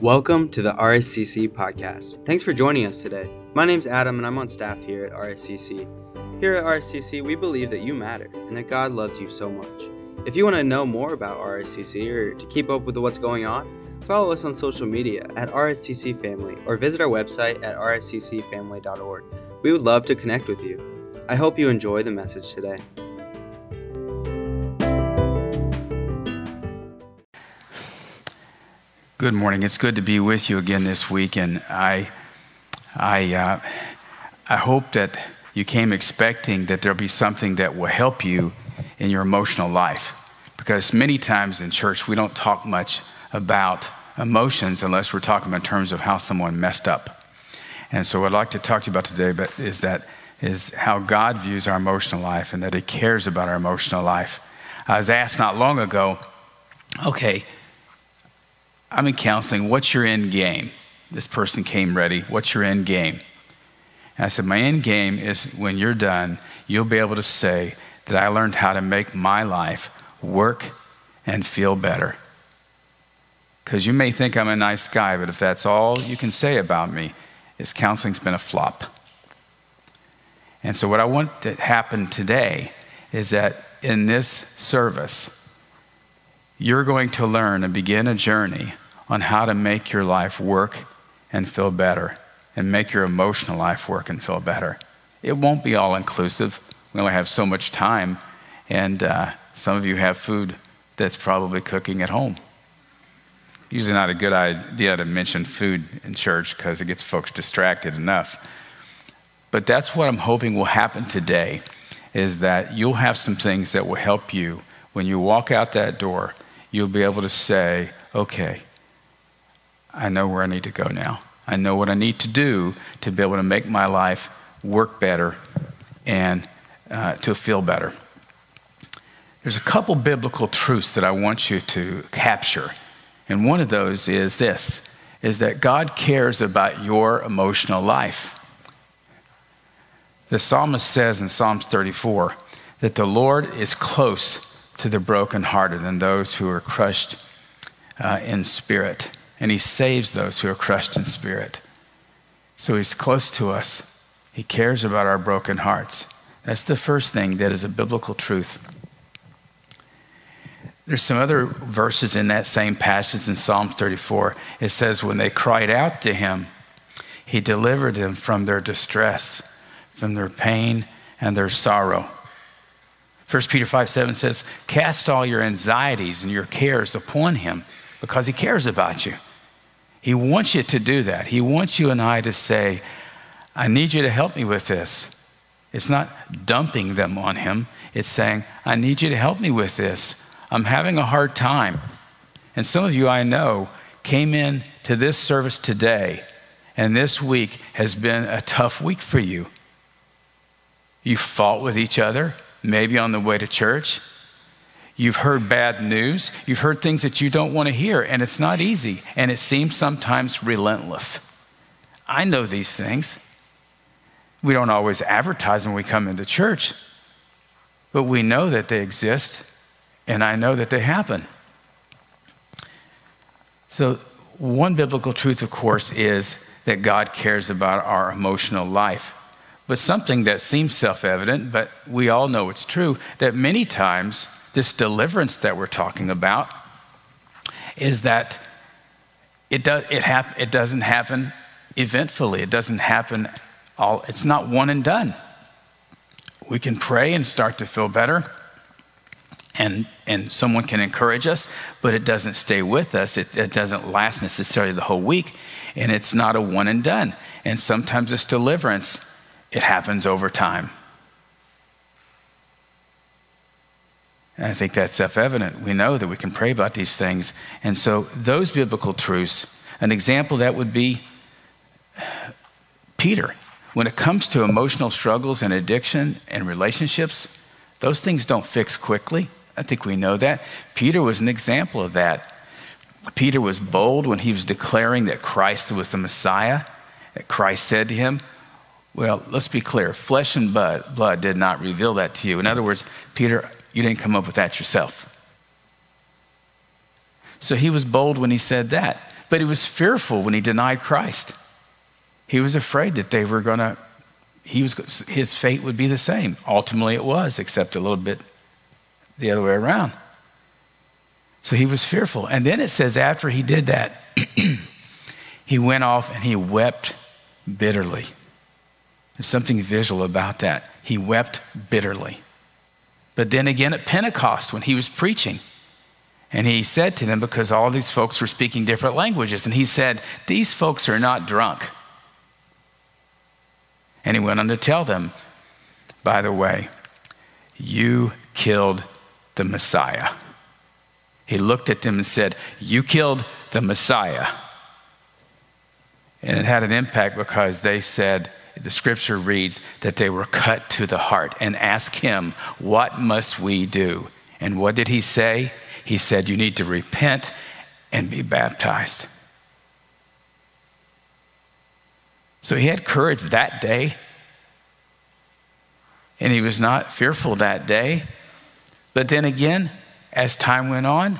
Welcome to the RSCC podcast. Thanks for joining us today. My name's Adam and I'm on staff here at RSCC. Here at RSCC, we believe that you matter and that God loves you so much. If you want to know more about RSCC or to keep up with what's going on, follow us on social media at RSCC Family or visit our website at rsccfamily.org. We would love to connect with you. I hope you enjoy the message today. Good morning. It's good to be with you again this week, and I, I, uh, I hope that you came expecting that there'll be something that will help you in your emotional life, because many times in church we don't talk much about emotions unless we're talking in terms of how someone messed up. And so, what I'd like to talk to you about today, but is that is how God views our emotional life and that He cares about our emotional life. I was asked not long ago, okay I'm in counseling. What's your end game? This person came ready. What's your end game? And I said, My end game is when you're done, you'll be able to say that I learned how to make my life work and feel better. Because you may think I'm a nice guy, but if that's all you can say about me, is counseling's been a flop. And so, what I want to happen today is that in this service, you're going to learn and begin a journey on how to make your life work and feel better and make your emotional life work and feel better. It won't be all inclusive. We only have so much time, and uh, some of you have food that's probably cooking at home. Usually, not a good idea to mention food in church because it gets folks distracted enough. But that's what I'm hoping will happen today is that you'll have some things that will help you when you walk out that door. You'll be able to say, okay, I know where I need to go now. I know what I need to do to be able to make my life work better and uh, to feel better. There's a couple biblical truths that I want you to capture. And one of those is this is that God cares about your emotional life. The psalmist says in Psalms 34 that the Lord is close to the brokenhearted and those who are crushed uh, in spirit and he saves those who are crushed in spirit. So he's close to us. He cares about our broken hearts. That's the first thing that is a biblical truth. There's some other verses in that same passage in Psalm 34. It says, When they cried out to him, he delivered them from their distress, from their pain and their sorrow. 1 Peter 5 7 says, Cast all your anxieties and your cares upon him because he cares about you. He wants you to do that. He wants you and I to say, I need you to help me with this. It's not dumping them on him, it's saying, I need you to help me with this. I'm having a hard time. And some of you I know came in to this service today, and this week has been a tough week for you. You fought with each other, maybe on the way to church. You've heard bad news. You've heard things that you don't want to hear, and it's not easy, and it seems sometimes relentless. I know these things. We don't always advertise when we come into church, but we know that they exist, and I know that they happen. So, one biblical truth, of course, is that God cares about our emotional life. But something that seems self evident, but we all know it's true, that many times this deliverance that we're talking about is that it, does, it, hap- it doesn't happen eventfully. It doesn't happen all, it's not one and done. We can pray and start to feel better, and, and someone can encourage us, but it doesn't stay with us. It, it doesn't last necessarily the whole week, and it's not a one and done. And sometimes this deliverance, it happens over time. And I think that's self evident. We know that we can pray about these things. And so, those biblical truths, an example that would be Peter. When it comes to emotional struggles and addiction and relationships, those things don't fix quickly. I think we know that. Peter was an example of that. Peter was bold when he was declaring that Christ was the Messiah, that Christ said to him, Well, let's be clear flesh and blood, did not reveal that to you. In other words, Peter, you didn't come up with that yourself. So he was bold when he said that. But he was fearful when he denied Christ. He was afraid that they were going to, he was, his fate would be the same. Ultimately, it was, except a little bit the other way around. So he was fearful. And then it says, after he did that, he went off and he wept bitterly. There's something visual about that. He wept bitterly. But then again at Pentecost, when he was preaching, and he said to them, because all these folks were speaking different languages, and he said, These folks are not drunk. And he went on to tell them, By the way, you killed the Messiah. He looked at them and said, You killed the Messiah. And it had an impact because they said, the scripture reads that they were cut to the heart and asked him, What must we do? And what did he say? He said, You need to repent and be baptized. So he had courage that day. And he was not fearful that day. But then again, as time went on,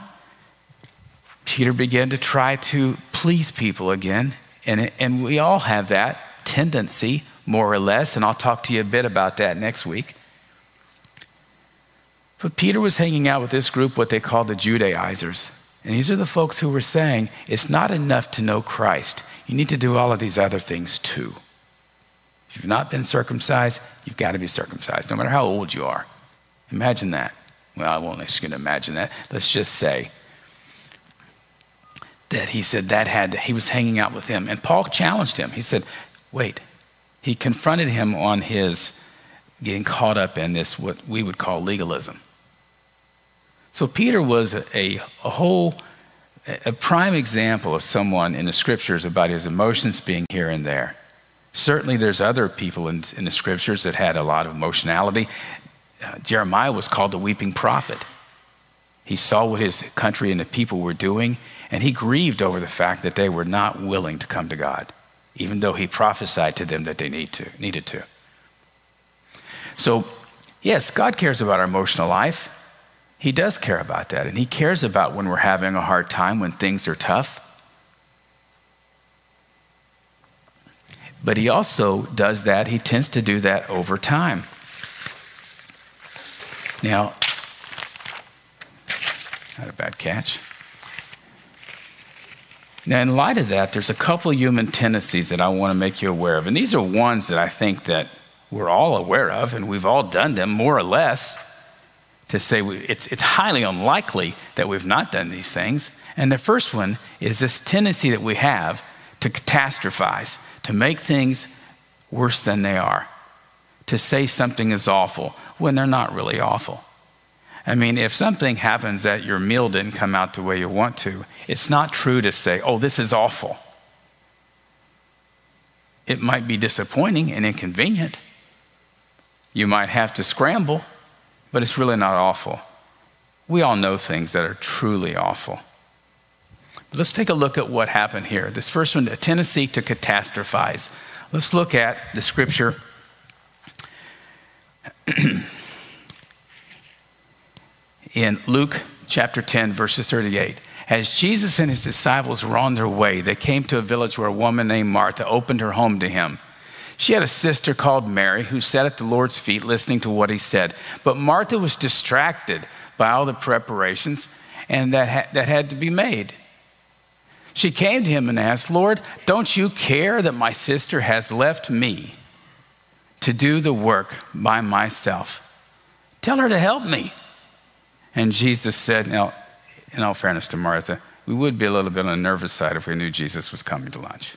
Peter began to try to please people again. And, and we all have that tendency, more or less. And I'll talk to you a bit about that next week. But Peter was hanging out with this group, what they call the Judaizers. And these are the folks who were saying, it's not enough to know Christ. You need to do all of these other things too. If you've not been circumcised, you've got to be circumcised, no matter how old you are. Imagine that. Well, I won't ask you to imagine that. Let's just say that he said that had, he was hanging out with him. And Paul challenged him. He said, wait. He confronted him on his getting caught up in this, what we would call legalism. So Peter was a, a, whole, a prime example of someone in the scriptures about his emotions being here and there. Certainly, there's other people in, in the scriptures that had a lot of emotionality. Uh, Jeremiah was called the weeping prophet. He saw what his country and the people were doing, and he grieved over the fact that they were not willing to come to God, even though he prophesied to them that they need to, needed to. So, yes, God cares about our emotional life. He does care about that. And He cares about when we're having a hard time, when things are tough. But He also does that, He tends to do that over time. Now, not a bad catch. Now, in light of that, there's a couple human tendencies that I want to make you aware of. And these are ones that I think that we're all aware of, and we've all done them more or less to say we, it's, it's highly unlikely that we've not done these things. And the first one is this tendency that we have to catastrophize, to make things worse than they are, to say something is awful when they're not really awful. I mean, if something happens that your meal didn't come out the way you want to, it's not true to say, oh, this is awful. It might be disappointing and inconvenient. You might have to scramble but it's really not awful. We all know things that are truly awful. But let's take a look at what happened here. This first one, a tendency to catastrophize. Let's look at the scripture. in Luke chapter 10, verses 38. As Jesus and his disciples were on their way, they came to a village where a woman named Martha opened her home to him. She had a sister called Mary who sat at the Lord's feet listening to what he said. But Martha was distracted by all the preparations and that, ha- that had to be made. She came to him and asked, Lord, don't you care that my sister has left me to do the work by myself? Tell her to help me. And Jesus said, now, in all fairness to Martha, we would be a little bit on the nervous side if we knew Jesus was coming to lunch.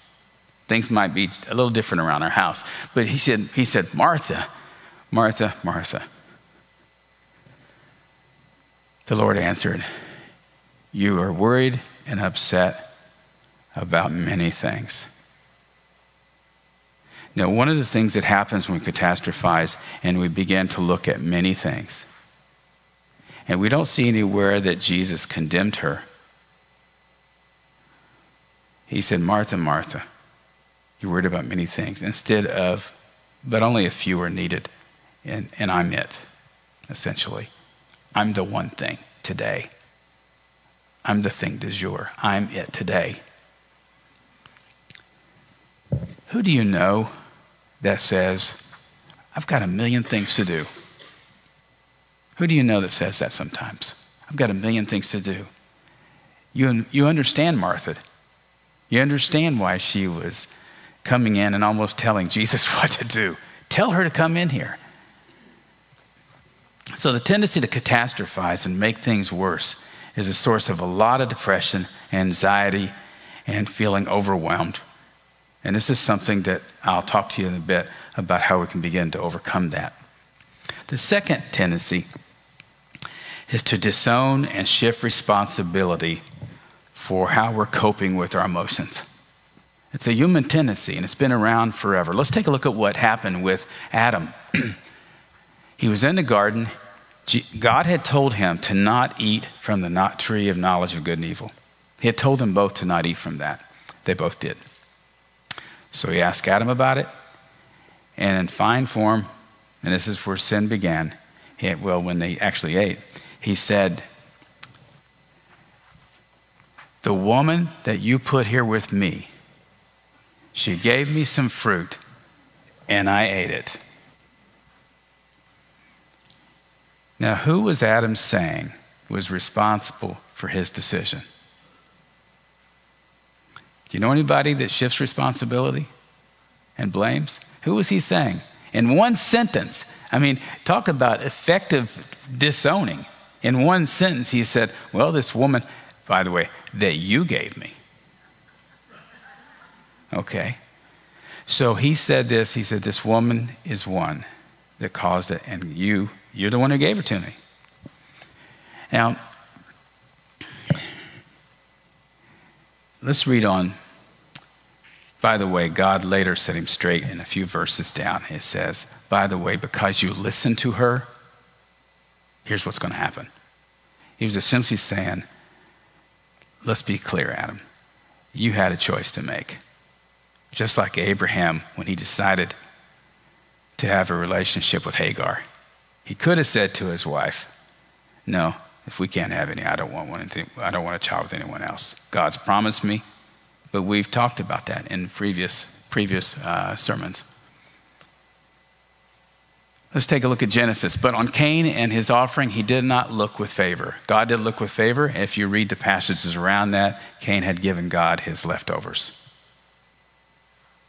Things might be a little different around our house. But he said, he said, Martha, Martha, Martha. The Lord answered, You are worried and upset about many things. Now, one of the things that happens when we catastrophize and we begin to look at many things, and we don't see anywhere that Jesus condemned her. He said, Martha, Martha, you're worried about many things instead of, but only a few are needed. And, and I'm it, essentially. I'm the one thing today. I'm the thing du jour. I'm it today. Who do you know that says, I've got a million things to do? Who do you know that says that sometimes? I've got a million things to do. You, you understand Martha. You understand why she was coming in and almost telling Jesus what to do. Tell her to come in here. So, the tendency to catastrophize and make things worse is a source of a lot of depression, anxiety, and feeling overwhelmed. And this is something that I'll talk to you in a bit about how we can begin to overcome that. The second tendency is to disown and shift responsibility for how we're coping with our emotions. It's a human tendency and it's been around forever. Let's take a look at what happened with Adam. he was in the garden. God had told him to not eat from the not tree of knowledge of good and evil. He had told them both to not eat from that. They both did. So he asked Adam about it. And in fine form, and this is where sin began, well, when they actually ate, he said, The woman that you put here with me, she gave me some fruit and I ate it. Now, who was Adam saying was responsible for his decision? Do you know anybody that shifts responsibility and blames? Who was he saying? In one sentence, I mean, talk about effective disowning. In one sentence, he said, Well, this woman, by the way, that you gave me. Okay. So he said this he said, This woman is one that caused it, and you, you're the one who gave it to me. Now, let's read on. By the way, God later set him straight in a few verses down. It says, By the way, because you listened to her, here's what's going to happen. He was essentially saying, let's be clear, Adam. You had a choice to make. Just like Abraham when he decided to have a relationship with Hagar. He could have said to his wife, No, if we can't have any, I don't want one. I don't want a child with anyone else. God's promised me, but we've talked about that in previous previous uh, sermons. Let's take a look at Genesis. But on Cain and his offering, he did not look with favor. God did look with favor. If you read the passages around that, Cain had given God his leftovers.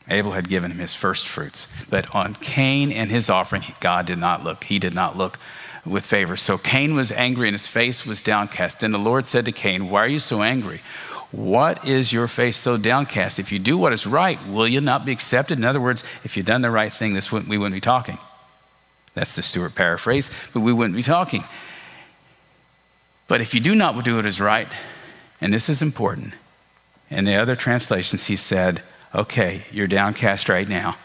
Abel had given him his first fruits. But on Cain and his offering, God did not look. He did not look with favor. So Cain was angry and his face was downcast. Then the Lord said to Cain, Why are you so angry? What is your face so downcast? If you do what is right, will you not be accepted? In other words, if you'd done the right thing, this wouldn't, we wouldn't be talking. That's the Stewart paraphrase, but we wouldn't be talking. But if you do not do what is right, and this is important, in the other translations, he said, okay, you're downcast right now.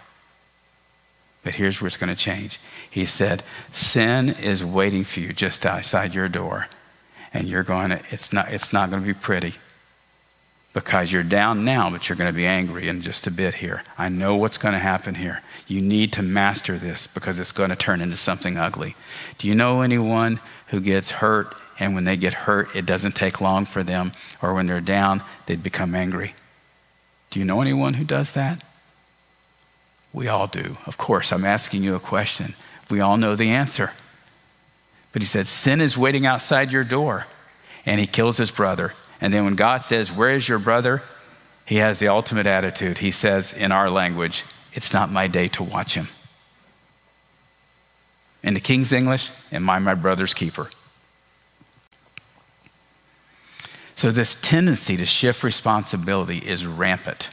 But here's where it's going to change. He said, sin is waiting for you just outside your door. And you're going to, it's not, it's not going to be pretty because you're down now, but you're going to be angry in just a bit here. I know what's going to happen here. You need to master this because it's going to turn into something ugly. Do you know anyone who gets hurt and when they get hurt, it doesn't take long for them, or when they're down, they become angry? Do you know anyone who does that? We all do. Of course, I'm asking you a question. We all know the answer. But he said, Sin is waiting outside your door. And he kills his brother. And then when God says, Where is your brother? He has the ultimate attitude. He says, in our language, It's not my day to watch him. In the King's English, Am I my brother's keeper? So, this tendency to shift responsibility is rampant.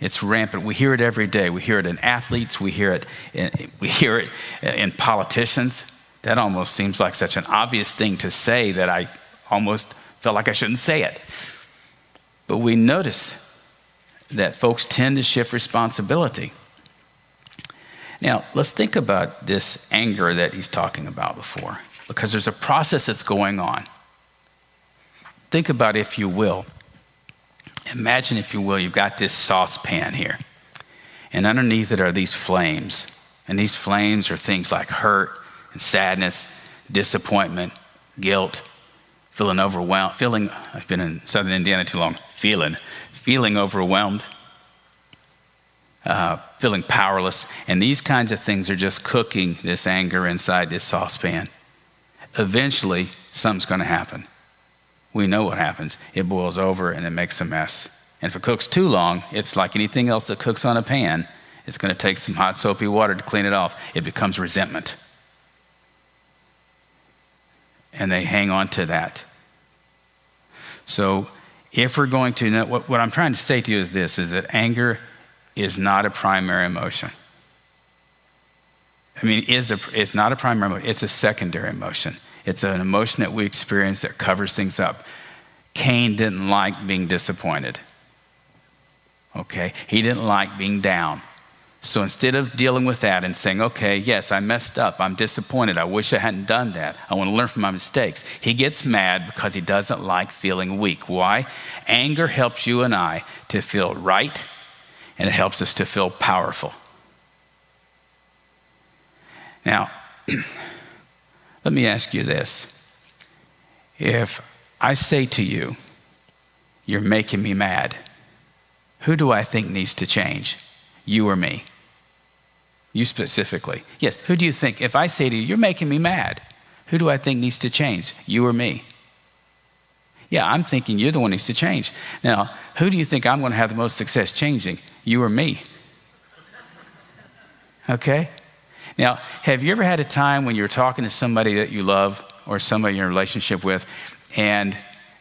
It's rampant. We hear it every day. We hear it in athletes. We hear it in, we hear it in politicians. That almost seems like such an obvious thing to say that I almost felt like I shouldn't say it. But we notice that folks tend to shift responsibility. Now, let's think about this anger that he's talking about before, because there's a process that's going on. Think about, if you will, imagine, if you will, you've got this saucepan here, and underneath it are these flames. And these flames are things like hurt and sadness, disappointment, guilt, feeling overwhelmed, feeling, I've been in southern Indiana too long, feeling, feeling overwhelmed. uh, feeling powerless. And these kinds of things are just cooking this anger inside this saucepan. Eventually, something's going to happen. We know what happens. It boils over and it makes a mess. And if it cooks too long, it's like anything else that cooks on a pan. It's going to take some hot soapy water to clean it off. It becomes resentment. And they hang on to that. So, if we're going to, what, what I'm trying to say to you is this is that anger is not a primary emotion. I mean, is a, it's not a primary emotion, it's a secondary emotion. It's an emotion that we experience that covers things up. Cain didn't like being disappointed. Okay? He didn't like being down. So instead of dealing with that and saying, okay, yes, I messed up, I'm disappointed, I wish I hadn't done that, I want to learn from my mistakes, he gets mad because he doesn't like feeling weak. Why? Anger helps you and I to feel right, and it helps us to feel powerful. Now, let me ask you this. If I say to you, you're making me mad, who do I think needs to change? You or me? You specifically. Yes, who do you think? If I say to you, you're making me mad, who do I think needs to change? You or me? Yeah, I'm thinking you're the one who needs to change. Now, who do you think I'm going to have the most success changing? You or me? Okay? Now, have you ever had a time when you're talking to somebody that you love or somebody you're in a relationship with and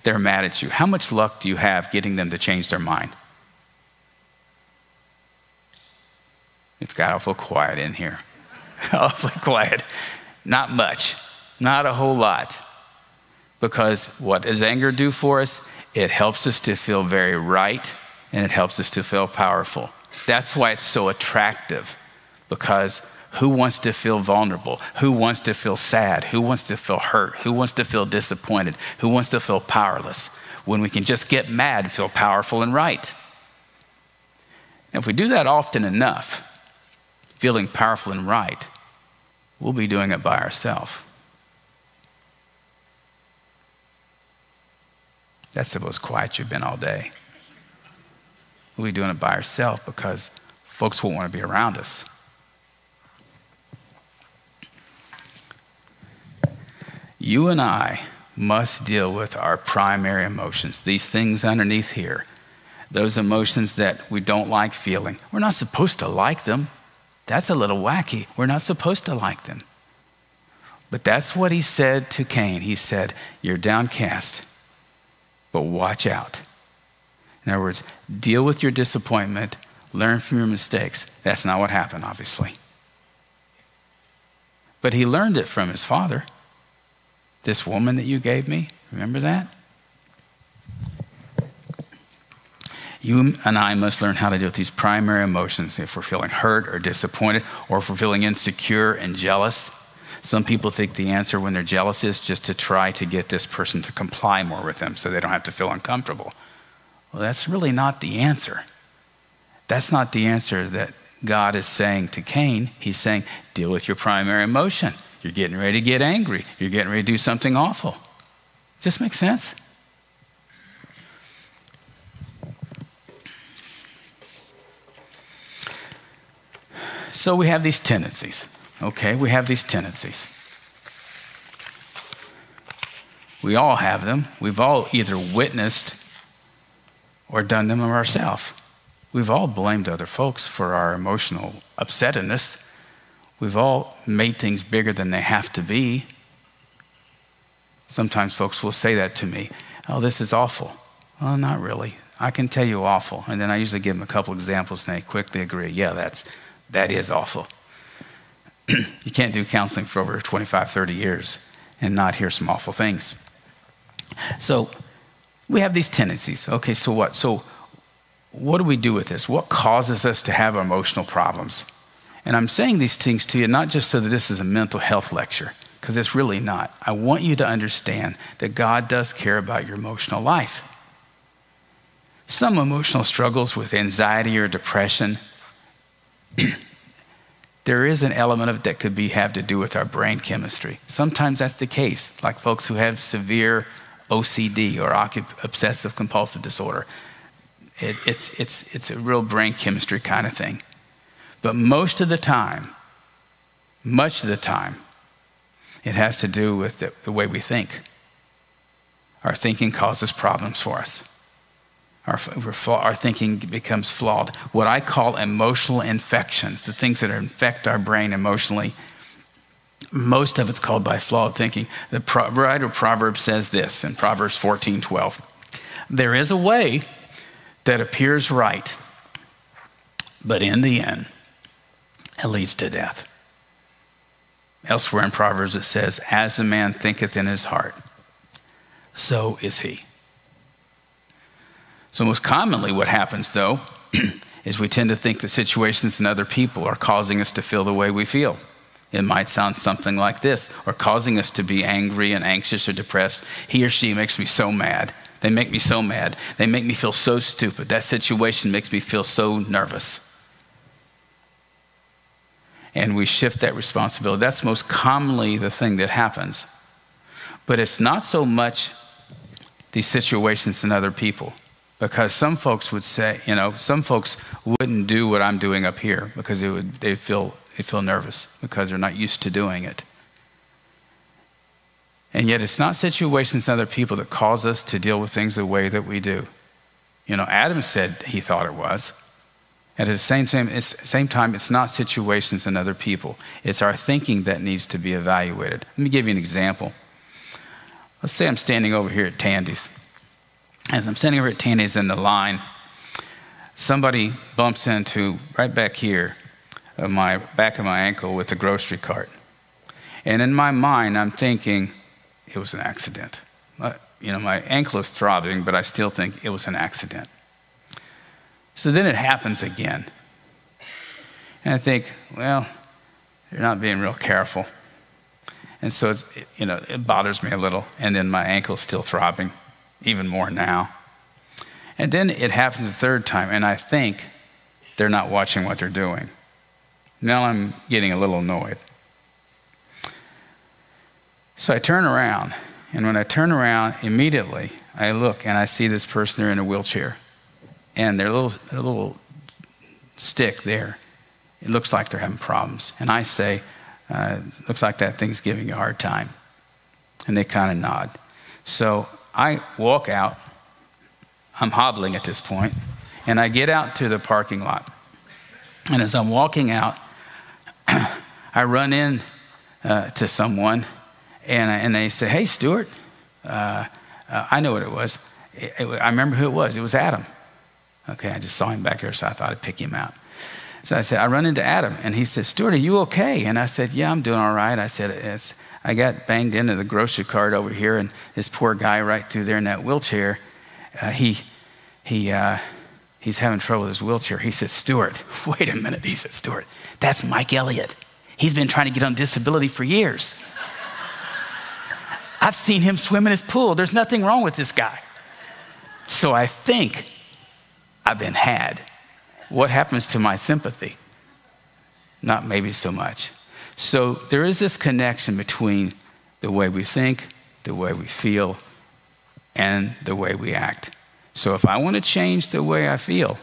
they're mad at you? How much luck do you have getting them to change their mind? It's got awful quiet in here. awfully quiet. Not much, not a whole lot. Because what does anger do for us? It helps us to feel very right and it helps us to feel powerful. That's why it's so attractive. Because who wants to feel vulnerable? Who wants to feel sad? Who wants to feel hurt? Who wants to feel disappointed? Who wants to feel powerless? When we can just get mad, feel powerful and right. And if we do that often enough, feeling powerful and right, we'll be doing it by ourselves. That's the most quiet you've been all day. We'll be doing it by ourselves because folks won't want to be around us. You and I must deal with our primary emotions, these things underneath here, those emotions that we don't like feeling. We're not supposed to like them. That's a little wacky. We're not supposed to like them. But that's what he said to Cain. He said, You're downcast, but watch out. In other words, deal with your disappointment, learn from your mistakes. That's not what happened, obviously. But he learned it from his father. This woman that you gave me, remember that? You and I must learn how to deal with these primary emotions if we're feeling hurt or disappointed, or if we're feeling insecure and jealous. Some people think the answer when they're jealous is just to try to get this person to comply more with them so they don't have to feel uncomfortable. Well, that's really not the answer. That's not the answer that God is saying to Cain. He's saying, deal with your primary emotion. You're getting ready to get angry. You're getting ready to do something awful. Does this make sense? So we have these tendencies. Okay, we have these tendencies. We all have them. We've all either witnessed or done them ourselves. We've all blamed other folks for our emotional upsetness. We've all made things bigger than they have to be. Sometimes folks will say that to me. Oh, this is awful. Well, not really. I can tell you awful. And then I usually give them a couple examples and they quickly agree, yeah, that's that is awful. you can't do counseling for over 25, 30 years and not hear some awful things. So we have these tendencies. Okay, so what? So what do we do with this? What causes us to have emotional problems? And I'm saying these things to you not just so that this is a mental health lecture, because it's really not. I want you to understand that God does care about your emotional life. Some emotional struggles with anxiety or depression there is an element of that could be have to do with our brain chemistry. Sometimes that's the case, like folks who have severe OCD or obsessive compulsive disorder. It, it's, it's, it's a real brain chemistry kind of thing. But most of the time, much of the time, it has to do with the, the way we think. Our thinking causes problems for us. Our, our thinking becomes flawed. What I call emotional infections, the things that infect our brain emotionally, most of it's called by flawed thinking. The pro- writer of Proverbs says this in Proverbs 14 12. There is a way that appears right, but in the end, it leads to death. Elsewhere in Proverbs, it says, As a man thinketh in his heart, so is he. So, most commonly, what happens though is we tend to think that situations and other people are causing us to feel the way we feel. It might sound something like this, or causing us to be angry and anxious or depressed. He or she makes me so mad. They make me so mad. They make me feel so stupid. That situation makes me feel so nervous. And we shift that responsibility. That's most commonly the thing that happens. But it's not so much these situations and other people. Because some folks would say, you know, some folks wouldn't do what I'm doing up here because it would, they feel, they feel nervous because they're not used to doing it. And yet, it's not situations and other people that cause us to deal with things the way that we do. You know, Adam said he thought it was. At the same, same, same time, it's not situations and other people. It's our thinking that needs to be evaluated. Let me give you an example. Let's say I'm standing over here at Tandy's as I'm standing over at Tandy's in the line, somebody bumps into right back here of my back of my ankle with the grocery cart. And in my mind, I'm thinking it was an accident. You know, my ankle is throbbing, but I still think it was an accident. So then it happens again. And I think, well, you're not being real careful. And so it's, you know, it bothers me a little. And then my ankle's still throbbing even more now. And then it happens a third time, and I think they're not watching what they're doing. Now I'm getting a little annoyed. So I turn around, and when I turn around, immediately I look and I see this person, they're in a wheelchair. And their little, their little stick there, it looks like they're having problems. And I say, uh, looks like that thing's giving you a hard time. And they kind of nod. So I walk out. I'm hobbling at this point, and I get out to the parking lot. And as I'm walking out, I run in uh, to someone, and, and they say, Hey, Stuart. Uh, uh, I know what it was. It, it, I remember who it was. It was Adam. Okay, I just saw him back here, so I thought I'd pick him out. So I said, I run into Adam, and he said, Stuart, are you okay? And I said, Yeah, I'm doing all right. I said, it's, I got banged into the grocery cart over here, and this poor guy right through there in that wheelchair, uh, he, he, uh, he's having trouble with his wheelchair. He said, Stuart, wait a minute. He said, Stuart, that's Mike Elliott. He's been trying to get on disability for years. I've seen him swim in his pool. There's nothing wrong with this guy. So I think I've been had. What happens to my sympathy? Not maybe so much. So there is this connection between the way we think, the way we feel, and the way we act. So if I want to change the way I feel,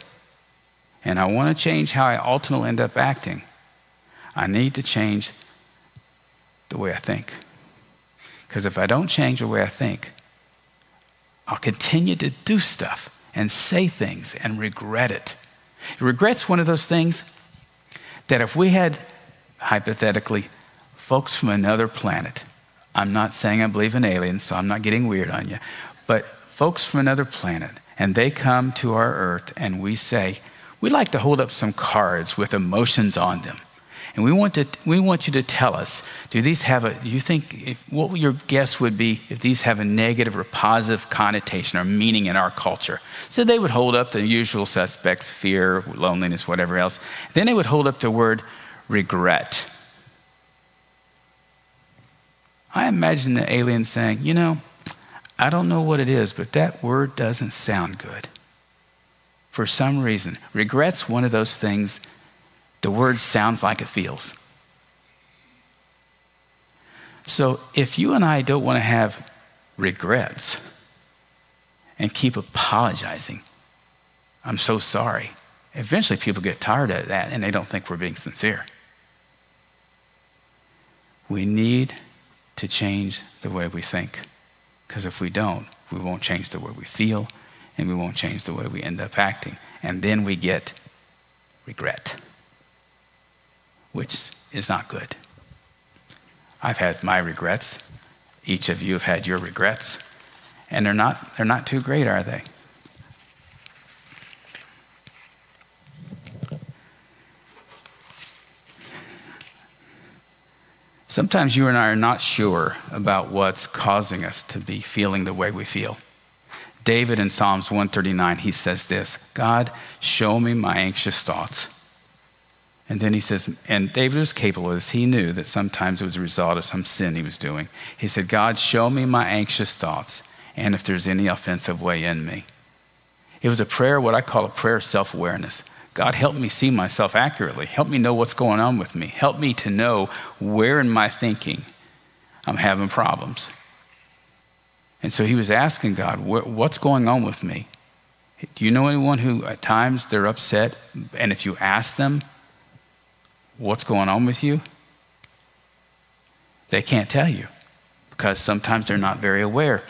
and I want to change how I ultimately end up acting, I need to change the way I think. Because if I don't change the way I think, I'll continue to do stuff and say things and regret it. Regret's one of those things that if we had hypothetically, folks from another planet. I'm not saying I believe in aliens, so I'm not getting weird on you, but folks from another planet, and they come to our earth, and we say, We'd like to hold up some cards with emotions on them. And we want, to, we want you to tell us do these have a, do you think, if, what your guess would be if these have a negative or positive connotation or meaning in our culture? So they would hold up the usual suspects fear, loneliness, whatever else. Then they would hold up the word regret. I imagine the alien saying, You know, I don't know what it is, but that word doesn't sound good. For some reason, regret's one of those things, the word sounds like it feels. So if you and I don't want to have regrets and keep apologizing, I'm so sorry. eventually people get tired of that and they don't think we're being sincere. We need to change the way we think. Because if we don't, we won't change the way we feel and we won't change the way we end up acting. And then we get regret, which is not good. I've had my regrets. Each of you have had your regrets. And they're not, they're not too great, are they? Sometimes you and I are not sure about what's causing us to be feeling the way we feel. David in Psalms 139, he says this God, show me my anxious thoughts. And then he says, and David was capable of this. He knew that sometimes it was a result of some sin he was doing. He said, God, show me my anxious thoughts and if there's any offensive way in me. It was a prayer, what I call a prayer of self awareness. God, help me see myself accurately. Help me know what's going on with me. Help me to know where in my thinking I'm having problems. And so he was asking God, what's going on with me? Do you know anyone who at times they're upset? And if you ask them, what's going on with you? They can't tell you because sometimes they're not very aware.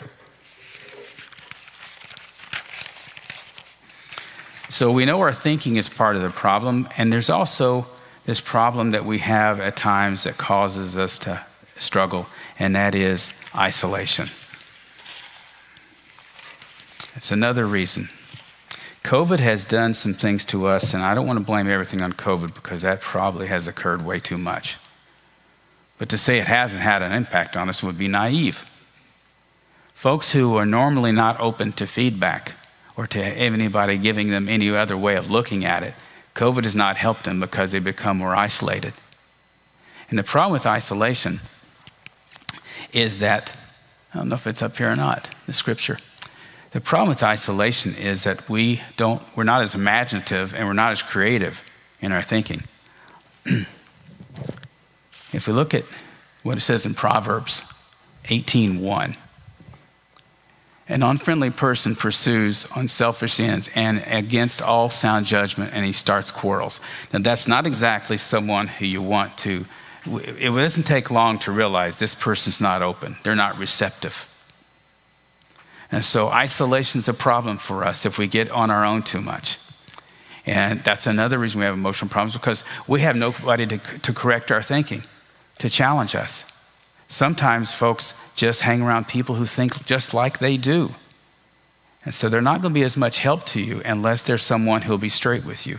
So we know our thinking is part of the problem, and there's also this problem that we have at times that causes us to struggle, and that is isolation. It's another reason. COVID has done some things to us, and I don't want to blame everything on COVID because that probably has occurred way too much. But to say it hasn't had an impact on us would be naive. Folks who are normally not open to feedback or to anybody giving them any other way of looking at it. COVID has not helped them because they become more isolated. And the problem with isolation is that, I don't know if it's up here or not, the scripture. The problem with isolation is that we don't, we're not as imaginative and we're not as creative in our thinking. if we look at what it says in Proverbs 18:1, an unfriendly person pursues unselfish ends and against all sound judgment, and he starts quarrels. Now, that's not exactly someone who you want to. It doesn't take long to realize this person's not open, they're not receptive. And so, isolation is a problem for us if we get on our own too much. And that's another reason we have emotional problems because we have nobody to, to correct our thinking, to challenge us. Sometimes folks just hang around people who think just like they do. And so they're not going to be as much help to you unless there's someone who'll be straight with you.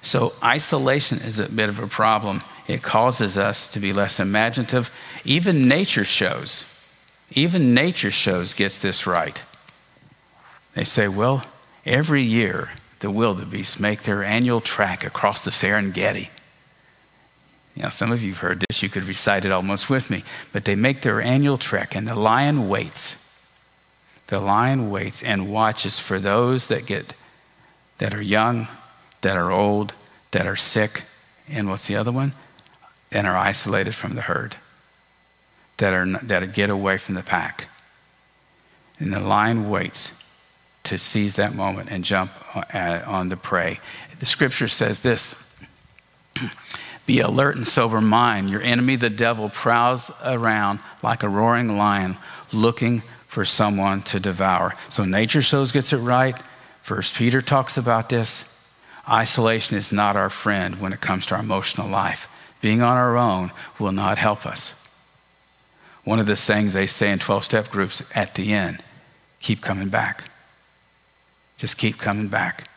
So isolation is a bit of a problem. It causes us to be less imaginative. Even nature shows, even nature shows gets this right. They say, well, every year the wildebeest make their annual trek across the Serengeti. Now, some of you have heard this, you could recite it almost with me. But they make their annual trek, and the lion waits. The lion waits and watches for those that get that are young, that are old, that are sick, and what's the other one? And are isolated from the herd. That are that get away from the pack. And the lion waits to seize that moment and jump uh, on the prey. The scripture says this be alert and sober mind. Your enemy, the devil, prowls around like a roaring lion looking for someone to devour. So nature shows gets it right. First Peter talks about this. Isolation is not our friend when it comes to our emotional life. Being on our own will not help us. One of the sayings they say in 12 step groups at the end keep coming back. Just keep coming back.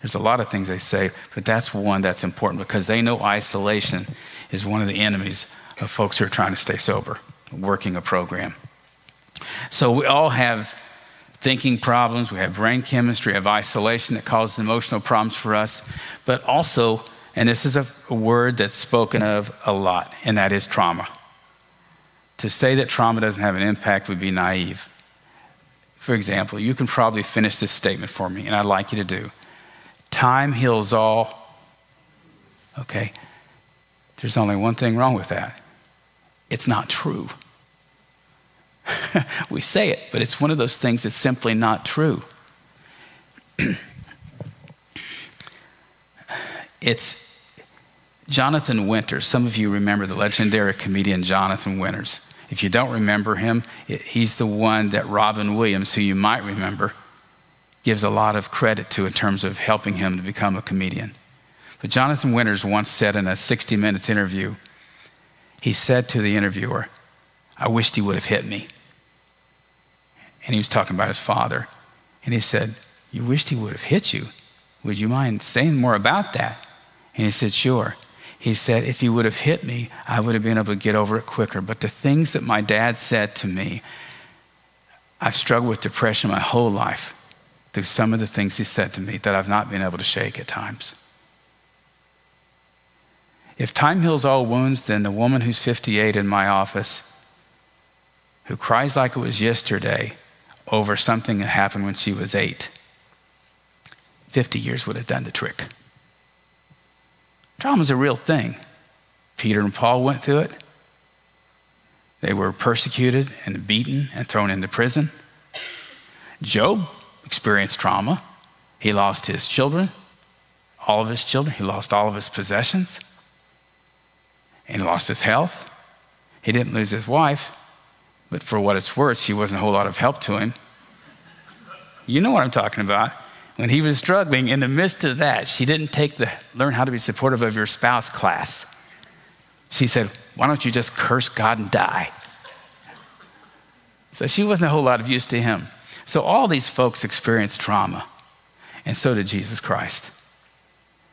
There's a lot of things they say, but that's one that's important because they know isolation is one of the enemies of folks who are trying to stay sober, working a program. So we all have thinking problems, we have brain chemistry, we have isolation that causes emotional problems for us, but also, and this is a, a word that's spoken of a lot, and that is trauma. To say that trauma doesn't have an impact would be naive. For example, you can probably finish this statement for me, and I'd like you to do. Time heals all. Okay? There's only one thing wrong with that it's not true. we say it, but it's one of those things that's simply not true. it's Jonathan Winters. Some of you remember the legendary comedian Jonathan Winters. If you don't remember him, he's the one that Robin Williams, who you might remember, gives a lot of credit to in terms of helping him to become a comedian. But Jonathan Winters once said in a 60 Minutes interview, he said to the interviewer, I wished he would have hit me. And he was talking about his father. And he said, You wished he would have hit you? Would you mind saying more about that? And he said, Sure. He said, If he would have hit me, I would have been able to get over it quicker. But the things that my dad said to me, I've struggled with depression my whole life through some of the things he said to me that I've not been able to shake at times. If time heals all wounds, then the woman who's 58 in my office, who cries like it was yesterday over something that happened when she was eight, 50 years would have done the trick. Trauma is a real thing. Peter and Paul went through it. They were persecuted and beaten and thrown into prison. Job experienced trauma. He lost his children, all of his children. He lost all of his possessions. And he lost his health. He didn't lose his wife, but for what it's worth, she wasn't a whole lot of help to him. You know what I'm talking about. When he was struggling, in the midst of that, she didn't take the learn how to be supportive of your spouse class. She said, Why don't you just curse God and die? So she wasn't a whole lot of use to him. So all these folks experienced trauma, and so did Jesus Christ.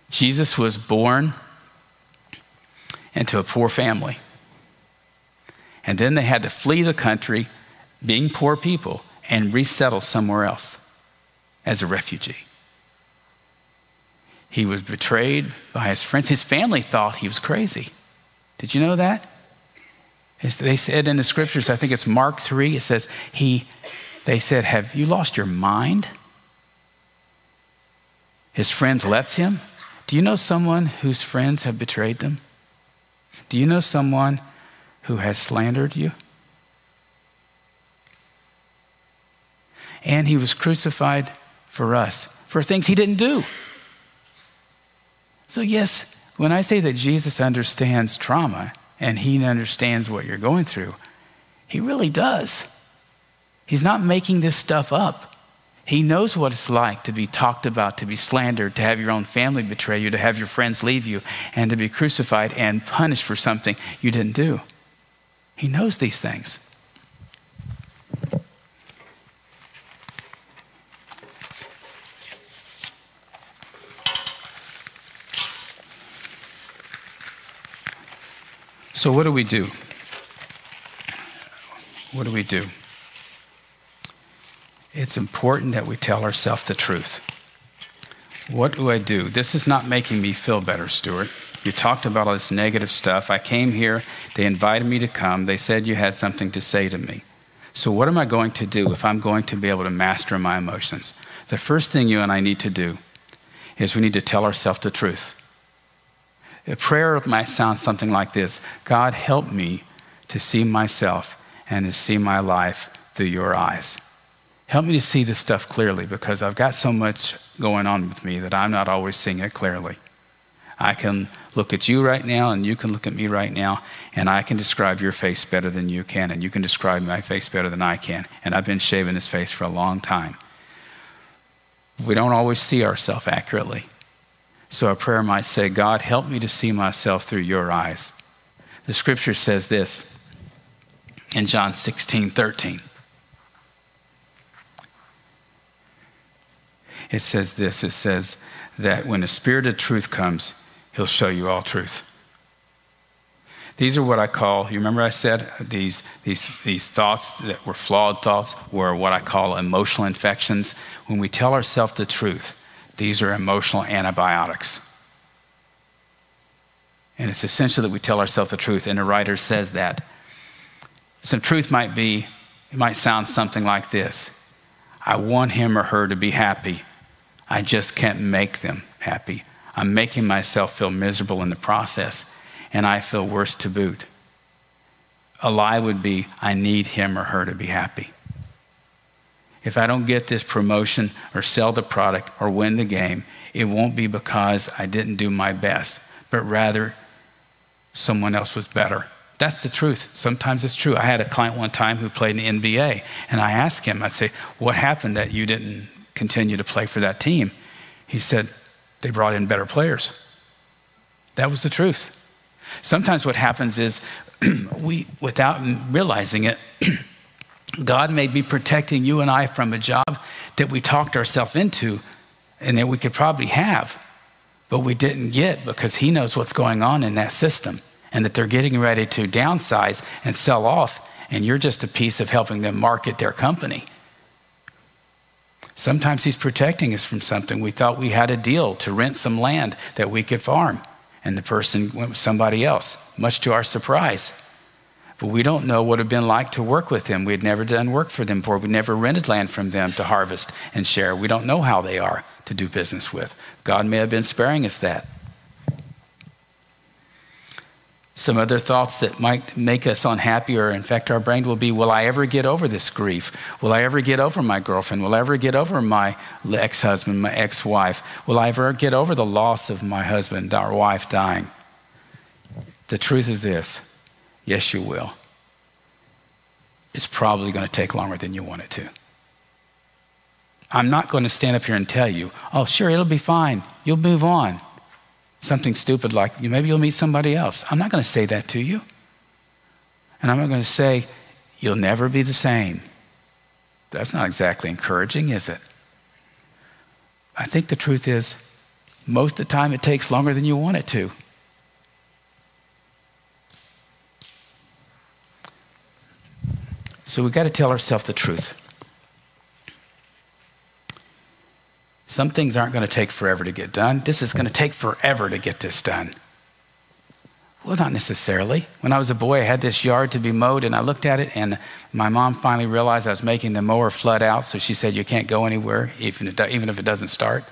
Jesus was born into a poor family. And then they had to flee the country, being poor people, and resettle somewhere else as a refugee. He was betrayed by his friends. His family thought he was crazy. Did you know that? As they said in the scriptures, I think it's Mark 3, it says, he, they said, Have you lost your mind? His friends left him. Do you know someone whose friends have betrayed them? Do you know someone who has slandered you? And he was crucified for us, for things he didn't do. So, yes, when I say that Jesus understands trauma and he understands what you're going through, he really does. He's not making this stuff up. He knows what it's like to be talked about, to be slandered, to have your own family betray you, to have your friends leave you, and to be crucified and punished for something you didn't do. He knows these things. So, what do we do? What do we do? It's important that we tell ourselves the truth. What do I do? This is not making me feel better, Stuart. You talked about all this negative stuff. I came here, they invited me to come, they said you had something to say to me. So, what am I going to do if I'm going to be able to master my emotions? The first thing you and I need to do is we need to tell ourselves the truth. A prayer might sound something like this God, help me to see myself and to see my life through your eyes. Help me to see this stuff clearly because I've got so much going on with me that I'm not always seeing it clearly. I can look at you right now, and you can look at me right now, and I can describe your face better than you can, and you can describe my face better than I can. And I've been shaving this face for a long time. We don't always see ourselves accurately. So a prayer might say, God, help me to see myself through your eyes. The scripture says this in John 16 13. It says this it says that when the Spirit of truth comes, he'll show you all truth. These are what I call, you remember I said these, these, these thoughts that were flawed thoughts were what I call emotional infections. When we tell ourselves the truth, these are emotional antibiotics. And it's essential that we tell ourselves the truth. And the writer says that. Some truth might be, it might sound something like this I want him or her to be happy. I just can't make them happy. I'm making myself feel miserable in the process, and I feel worse to boot. A lie would be, I need him or her to be happy. If I don't get this promotion or sell the product or win the game, it won't be because I didn't do my best, but rather someone else was better. That's the truth. Sometimes it's true. I had a client one time who played in the NBA, and I asked him, I'd say, What happened that you didn't continue to play for that team? He said, They brought in better players. That was the truth. Sometimes what happens is we, without realizing it, God may be protecting you and I from a job that we talked ourselves into and that we could probably have, but we didn't get because He knows what's going on in that system and that they're getting ready to downsize and sell off, and you're just a piece of helping them market their company. Sometimes He's protecting us from something. We thought we had a deal to rent some land that we could farm, and the person went with somebody else, much to our surprise. But we don't know what it would have been like to work with them. We had never done work for them before. We never rented land from them to harvest and share. We don't know how they are to do business with. God may have been sparing us that. Some other thoughts that might make us unhappy or infect our brain will be Will I ever get over this grief? Will I ever get over my girlfriend? Will I ever get over my ex husband, my ex wife? Will I ever get over the loss of my husband or wife dying? The truth is this yes, you will. It's probably going to take longer than you want it to. I'm not going to stand up here and tell you, oh, sure, it'll be fine. You'll move on something stupid like maybe you'll meet somebody else. I'm not going to say that to you. And I'm not going to say, you'll never be the same. That's not exactly encouraging, is it? I think the truth is, most of the time it takes longer than you want it to. So we've got to tell ourselves the truth. Some things aren't going to take forever to get done. This is going to take forever to get this done. Well, not necessarily. When I was a boy, I had this yard to be mowed, and I looked at it, and my mom finally realized I was making the mower flood out, so she said, You can't go anywhere, even if it doesn't start.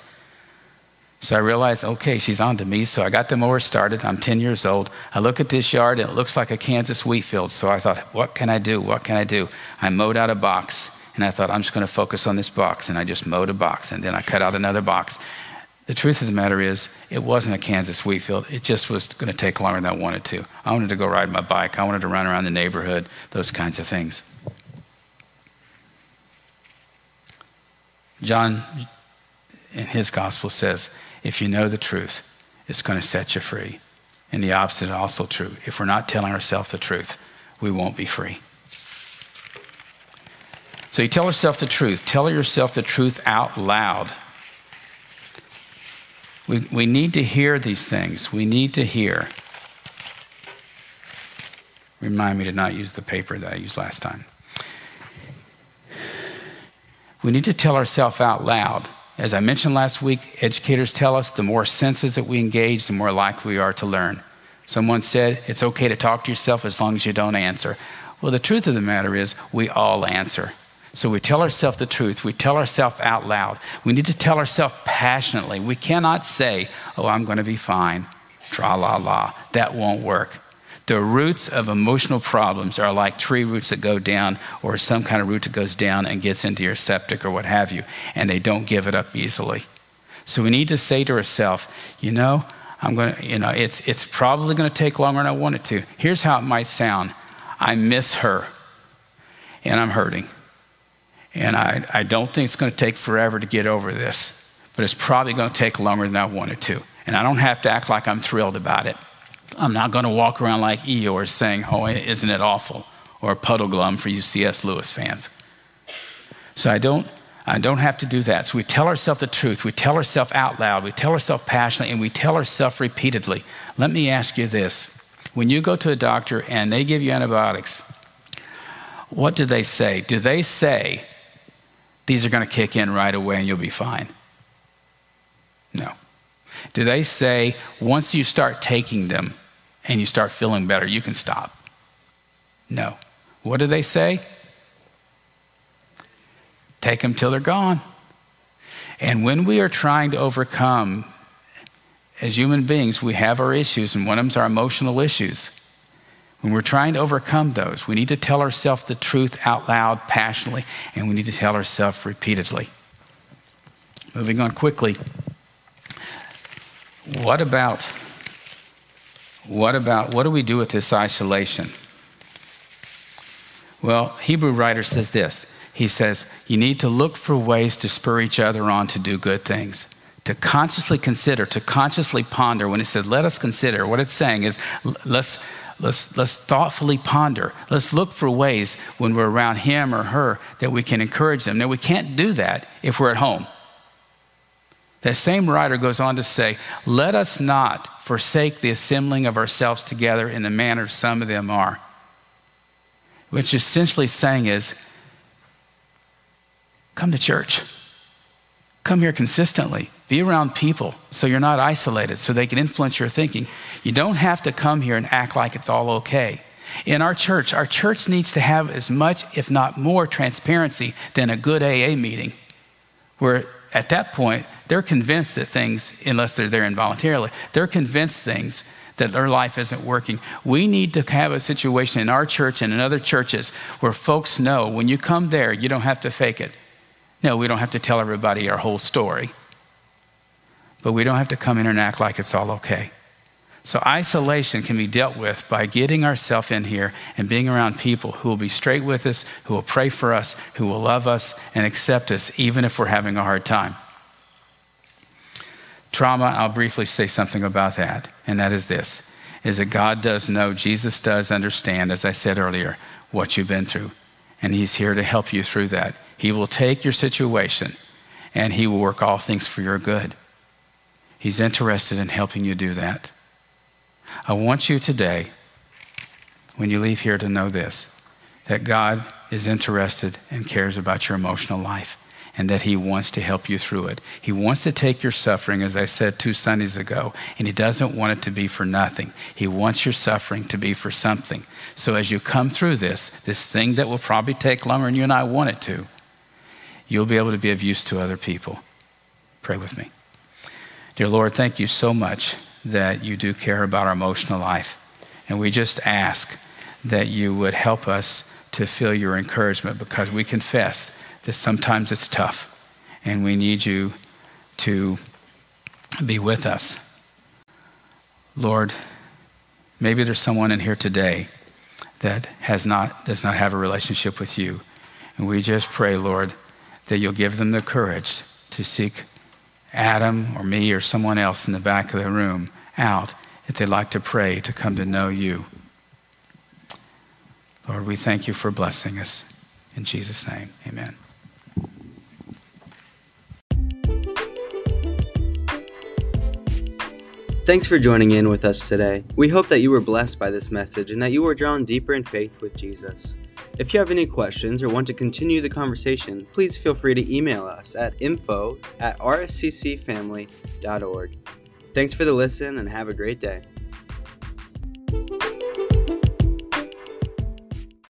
So I realized, okay, she's on to me. So I got the mower started. I'm 10 years old. I look at this yard, and it looks like a Kansas wheat field. So I thought, What can I do? What can I do? I mowed out a box. And I thought, I'm just going to focus on this box. And I just mowed a box. And then I cut out another box. The truth of the matter is, it wasn't a Kansas wheat field. It just was going to take longer than I wanted to. I wanted to go ride my bike. I wanted to run around the neighborhood, those kinds of things. John, in his gospel, says, if you know the truth, it's going to set you free. And the opposite is also true. If we're not telling ourselves the truth, we won't be free. So you tell yourself the truth. Tell yourself the truth out loud. We, we need to hear these things. We need to hear. Remind me to not use the paper that I used last time. We need to tell ourselves out loud. As I mentioned last week, educators tell us the more senses that we engage, the more likely we are to learn. Someone said it's okay to talk to yourself as long as you don't answer. Well, the truth of the matter is, we all answer. So we tell ourselves the truth. We tell ourselves out loud. We need to tell ourselves passionately. We cannot say, oh, I'm going to be fine. Tra la la. That won't work. The roots of emotional problems are like tree roots that go down or some kind of root that goes down and gets into your septic or what have you, and they don't give it up easily. So we need to say to ourselves, you know, I'm going to, you know, it's, it's probably going to take longer than I want it to. Here's how it might sound I miss her, and I'm hurting. And I, I don't think it's going to take forever to get over this, but it's probably going to take longer than I wanted to. And I don't have to act like I'm thrilled about it. I'm not going to walk around like Eeyore saying, Oh, isn't it awful? Or Puddleglum for you C.S. Lewis fans. So I don't, I don't have to do that. So we tell ourselves the truth. We tell ourselves out loud. We tell ourselves passionately, and we tell ourselves repeatedly. Let me ask you this when you go to a doctor and they give you antibiotics, what do they say? Do they say, these are going to kick in right away and you'll be fine. No. Do they say once you start taking them and you start feeling better, you can stop? No. What do they say? Take them till they're gone. And when we are trying to overcome, as human beings, we have our issues, and one of them is our emotional issues. When we're trying to overcome those, we need to tell ourselves the truth out loud, passionately, and we need to tell ourselves repeatedly. Moving on quickly. What about what about what do we do with this isolation? Well, Hebrew writer says this. He says, you need to look for ways to spur each other on to do good things to consciously consider, to consciously ponder. When it says, let us consider, what it's saying is, let's, let's, let's thoughtfully ponder. Let's look for ways when we're around him or her that we can encourage them. Now, we can't do that if we're at home. That same writer goes on to say, let us not forsake the assembling of ourselves together in the manner some of them are. Which essentially saying is, come to church. Come here consistently. Be around people so you're not isolated, so they can influence your thinking. You don't have to come here and act like it's all okay. In our church, our church needs to have as much, if not more, transparency than a good AA meeting, where at that point, they're convinced that things, unless they're there involuntarily, they're convinced things that their life isn't working. We need to have a situation in our church and in other churches where folks know when you come there, you don't have to fake it. No, we don't have to tell everybody our whole story but we don't have to come in and act like it's all okay. So, isolation can be dealt with by getting ourselves in here and being around people who will be straight with us, who will pray for us, who will love us and accept us, even if we're having a hard time. Trauma, I'll briefly say something about that, and that is this is that God does know, Jesus does understand, as I said earlier, what you've been through. And He's here to help you through that. He will take your situation and He will work all things for your good. He's interested in helping you do that. I want you today, when you leave here, to know this that God is interested and cares about your emotional life and that He wants to help you through it. He wants to take your suffering, as I said two Sundays ago, and He doesn't want it to be for nothing. He wants your suffering to be for something. So as you come through this, this thing that will probably take longer than you and I want it to, you'll be able to be of use to other people. Pray with me. Dear Lord, thank you so much that you do care about our emotional life. And we just ask that you would help us to feel your encouragement because we confess that sometimes it's tough and we need you to be with us. Lord, maybe there's someone in here today that has not, does not have a relationship with you. And we just pray, Lord, that you'll give them the courage to seek Adam or me or someone else in the back of the room out if they'd like to pray to come to know you. Lord, we thank you for blessing us. In Jesus' name, amen. Thanks for joining in with us today. We hope that you were blessed by this message and that you were drawn deeper in faith with Jesus. If you have any questions or want to continue the conversation, please feel free to email us at info at rsccfamily.org. Thanks for the listen and have a great day.